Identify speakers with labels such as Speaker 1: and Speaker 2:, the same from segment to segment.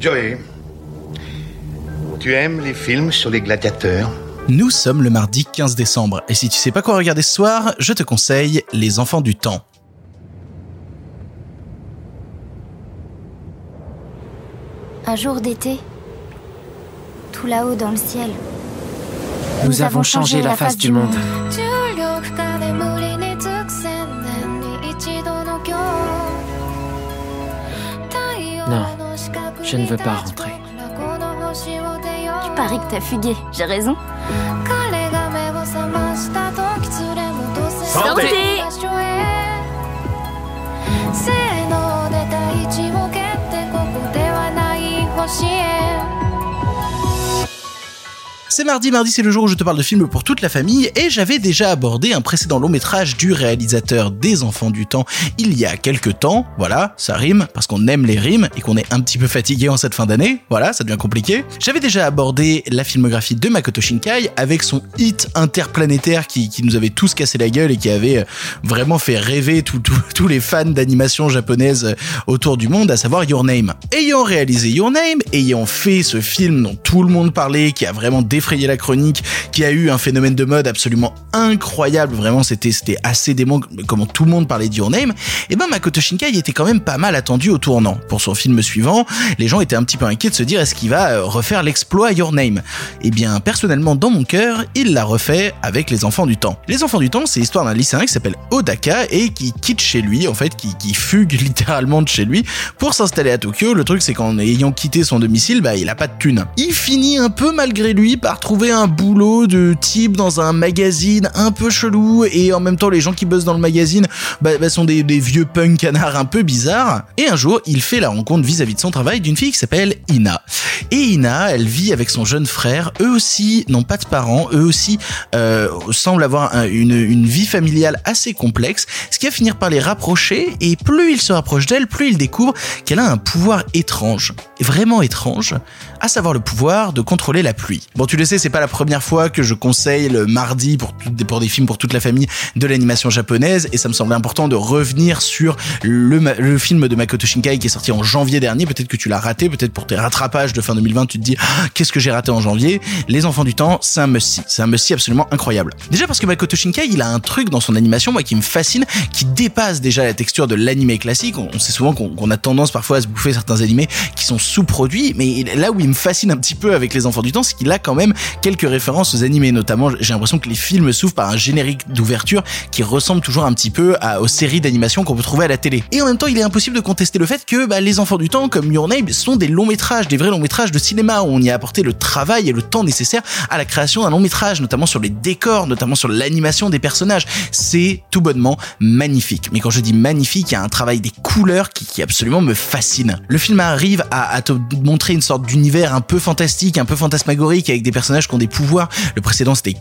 Speaker 1: Joey, tu aimes les films sur les gladiateurs?
Speaker 2: Nous sommes le mardi 15 décembre, et si tu sais pas quoi regarder ce soir, je te conseille Les Enfants du Temps.
Speaker 3: Un jour d'été, tout là-haut dans le ciel.
Speaker 4: Nous avons changé la face du monde. Je ne veux pas rentrer.
Speaker 3: Tu paries que t'as fugué, j'ai raison.
Speaker 1: Santé
Speaker 2: C'est mardi, mardi c'est le jour où je te parle de films pour toute la famille et j'avais déjà abordé un précédent long métrage du réalisateur des Enfants du Temps il y a quelques temps, voilà, ça rime parce qu'on aime les rimes et qu'on est un petit peu fatigué en cette fin d'année, voilà, ça devient compliqué. J'avais déjà abordé la filmographie de Makoto Shinkai avec son hit interplanétaire qui, qui nous avait tous cassé la gueule et qui avait euh, vraiment fait rêver tous les fans d'animation japonaise euh, autour du monde, à savoir Your Name. Ayant réalisé Your Name, ayant fait ce film dont tout le monde parlait, qui a vraiment défrayé la chronique, qui a eu un phénomène de mode absolument incroyable, vraiment c'était assez dément comment tout le monde parlait de Your Name, et ben Makoto Shinkai était quand même pas mal attendu au tournant. Pour son film suivant, les gens étaient un petit peu inquiets de se dire est-ce qu'il va euh, refaire l'exploit Your Name? Eh bien personnellement dans mon cœur, il l'a refait avec Les Enfants du Temps. Les Enfants du Temps, c'est l'histoire d'un lycéen qui s'appelle Odaka et qui quitte chez lui, en fait, qui fugue littéralement de chez lui pour s'installer à Tokyo. Le truc c'est qu'en ayant quitté son domicile, bah il a pas de thune. Il finit un peu malgré lui par trouver un boulot de type dans un magazine un peu chelou et en même temps les gens qui bossent dans le magazine bah, bah, sont des, vieux punk canards un peu bizarres. Et un jour, il fait la rencontre vis-à-vis de son travail d'une fille qui s'appelle Ina. Et Ina, elle vit avec son jeune frère. Eux aussi n'ont pas de parents. Eux aussi euh, semblent avoir un- une, une vie familiale assez complexe, ce qui va finir par les rapprocher. Et plus il se rapproche d'elle, plus il découvre qu'elle a un pouvoir étrange, vraiment étrange, à savoir le pouvoir de contrôler la pluie. Bon, tu le sais, c'est pas la première fois que je conseille le mardi pour, pour des films pour toute la famille de l'animation japonaise, et ça me semblait important de revenir sur le, film de Makoto Shinkai qui est sorti en janvier dernier. Peut-être que tu l'as raté, peut-être pour tes rattrapages de fin 2020, tu te dis Ah, qu'est-ce que j'ai raté en janvier? Les Enfants du Temps, c'est un must-see, c'est un must-see absolument incroyable. Déjà parce que Makoto Shinkai, il a un truc dans son animation, moi, qui me fascine, qui dépasse déjà la texture de l'animé classique. On, sait souvent qu'on a tendance parfois à se bouffer certains animés qui sont sous-produits, mais là où il me fascine un petit peu avec les Enfants du Temps, c'est qu'il a quand même quelques références aux animés, notamment j'ai l'impression que les films s'ouvrent par un générique d'ouverture qui ressemble toujours un petit peu aux séries d'animation qu'on peut trouver à la télé. Et en même temps, il est impossible de contester le fait que bah, les Enfants du Temps, comme Your Name, sont des longs métrages, des vrais longs métrages de cinéma où on y a apporté le travail et le temps nécessaire à la création d'un long métrage, notamment sur les décors, notamment sur l'animation des personnages. C'est tout bonnement magnifique. Mais quand je dis magnifique, il y a un travail des couleurs qui, qui absolument me fascine. Le film arrive à, à te montrer une sorte d'univers un peu fantastique, un peu fantasmagorique, avec des personnages qui ont des pouvoirs. Le précédent, c'était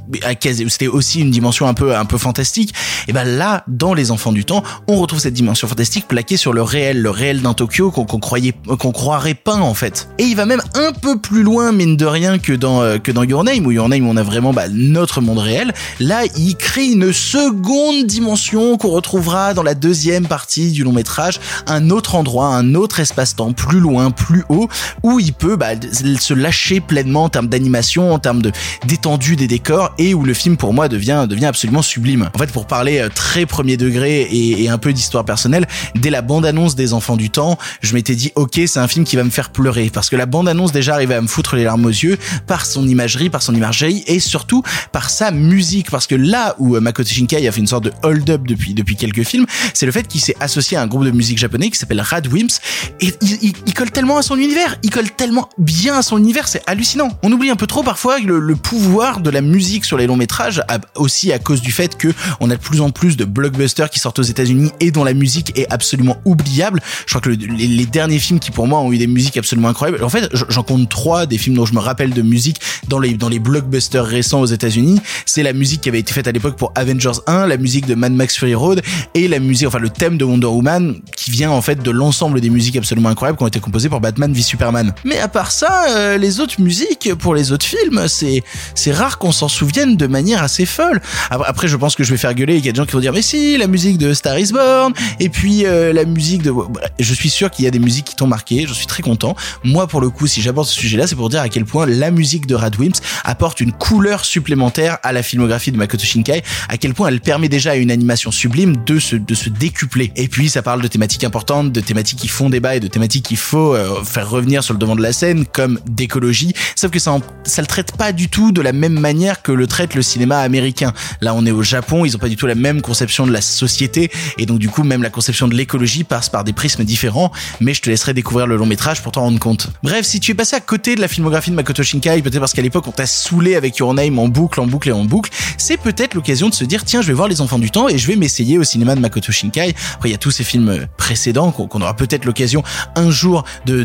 Speaker 2: c'était aussi une dimension un peu un peu fantastique. Et ben là, dans Les Enfants du Temps, on retrouve cette dimension fantastique plaquée sur le réel, le réel d'un Tokyo qu'on qu'on croyait qu'on croirait peint en fait. Et il va même un peu plus loin mine de rien que dans euh, que dans Your Name où Your Name on a vraiment bah, notre monde réel. Là, il crée une seconde dimension qu'on retrouvera dans la deuxième partie du long métrage, un autre endroit, un autre espace-temps plus loin, plus haut où il peut bah, se lâcher pleinement en termes d'animation, en termes de d'étendue des décors et où le film pour moi devient devient absolument sublime. En fait, pour parler euh, très premier degré et, et un peu d'histoire personnelle, dès la bande-annonce des Enfants du Temps, je m'étais dit ok, c'est un film qui va me faire pleurer. Parce que la bande-annonce déjà arrivait à me foutre les larmes aux yeux par son imagerie, par son imagerie et surtout par sa musique. Parce que là où euh, Makoto Shinkai a fait une sorte de hold-up depuis depuis quelques films, c'est le fait qu'il s'est associé à un groupe de musique japonais qui s'appelle Radwimps et il, il- il colle tellement à son univers, il colle tellement bien à son univers, c'est hallucinant. On oublie un peu trop parfois le, pouvoir de la musique sur les longs métrages, aussi à cause du fait que on a de plus en plus de blockbusters qui sortent aux États-Unis et dont la musique est absolument oubliable. Je crois que le- les, derniers films qui pour moi ont eu des musiques absolument incroyables. En fait, je, j'en compte trois des films dont je me rappelle de musique dans les dans les blockbusters récents aux États-Unis. C'est la musique qui avait été faite à l'époque pour Avengers 1, la musique de Mad Max Fury Road et la musique, enfin le thème de Wonder Woman qui vient en fait de l'ensemble des musiques absolument incroyables qui ont été composées pour Batman v Superman. Mais à part ça, euh, les autres musiques pour les autres films, c'est c'est rare qu'on s'en souvienne de manière assez folle. Après, je pense que je vais faire gueuler qu'il y a des gens qui vont dire mais si la musique de Star Is Born et puis euh, la musique de je suis sûr qu'il y a des musiques qui t'ont marqué, je suis très content. Moi pour le coup, si j'aborde ce sujet-là, c'est pour dire à quel point la musique de Radwimps apporte une couleur supplémentaire à la filmographie de Makoto Shinkai, à quel point elle permet déjà à une animation sublime de se de se décupler. Et puis ça parle de thématiques importantes, de thématiques qui font débat et de thématiques qu'il faut euh, faire revenir sur le devant de la scène comme d'écologie, sauf que ça ça le traite pas du tout de la même manière que le traite le cinéma américain. Là, on est au Japon, ils ont pas du tout la même conception de la société et donc du coup même la conception de l'écologie passe par des prismes différents, mais je te laisserai découvrir le long métrage pour t'en rendre compte. Bref, si tu es passé à côté de la filmographie de Makoto Shinkai, peut-être parce qu'à l'époque on t'a saoulé avec Your Name en boucle, en boucle et en boucle, c'est peut-être l'occasion de se dire tiens, je vais voir les enfants du temps et je vais m'essayer au cinéma de Makoto Shinkai. Après, il y a tous ces films précédents qu'on aura peut-être l'occasion un jour de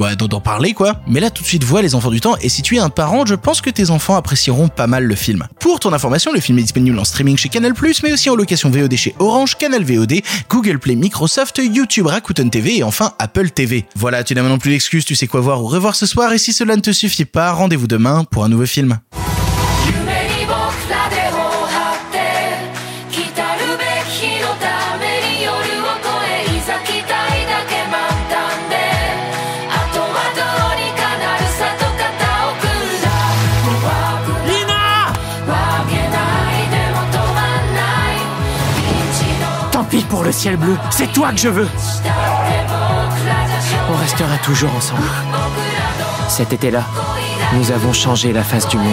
Speaker 2: d'en parler quoi. Mais là tout de suite vois les enfants du temps et si tu es un parent, je pense que tes enfants apprécieront pas mal le film. Pour ton information, le film est disponible en streaming chez Canal+, mais aussi en location VOD chez Orange, Canal VOD, Google Play, Microsoft, YouTube, Rakuten TV et enfin Apple TV. Voilà, tu n'as maintenant plus d'excuses, tu sais quoi voir ou revoir ce soir et si cela ne te suffit pas, rendez-vous demain pour un nouveau film.
Speaker 4: Pour le ciel bleu, c'est toi que je veux. On restera toujours ensemble. Cet été-là, nous avons changé la face du monde.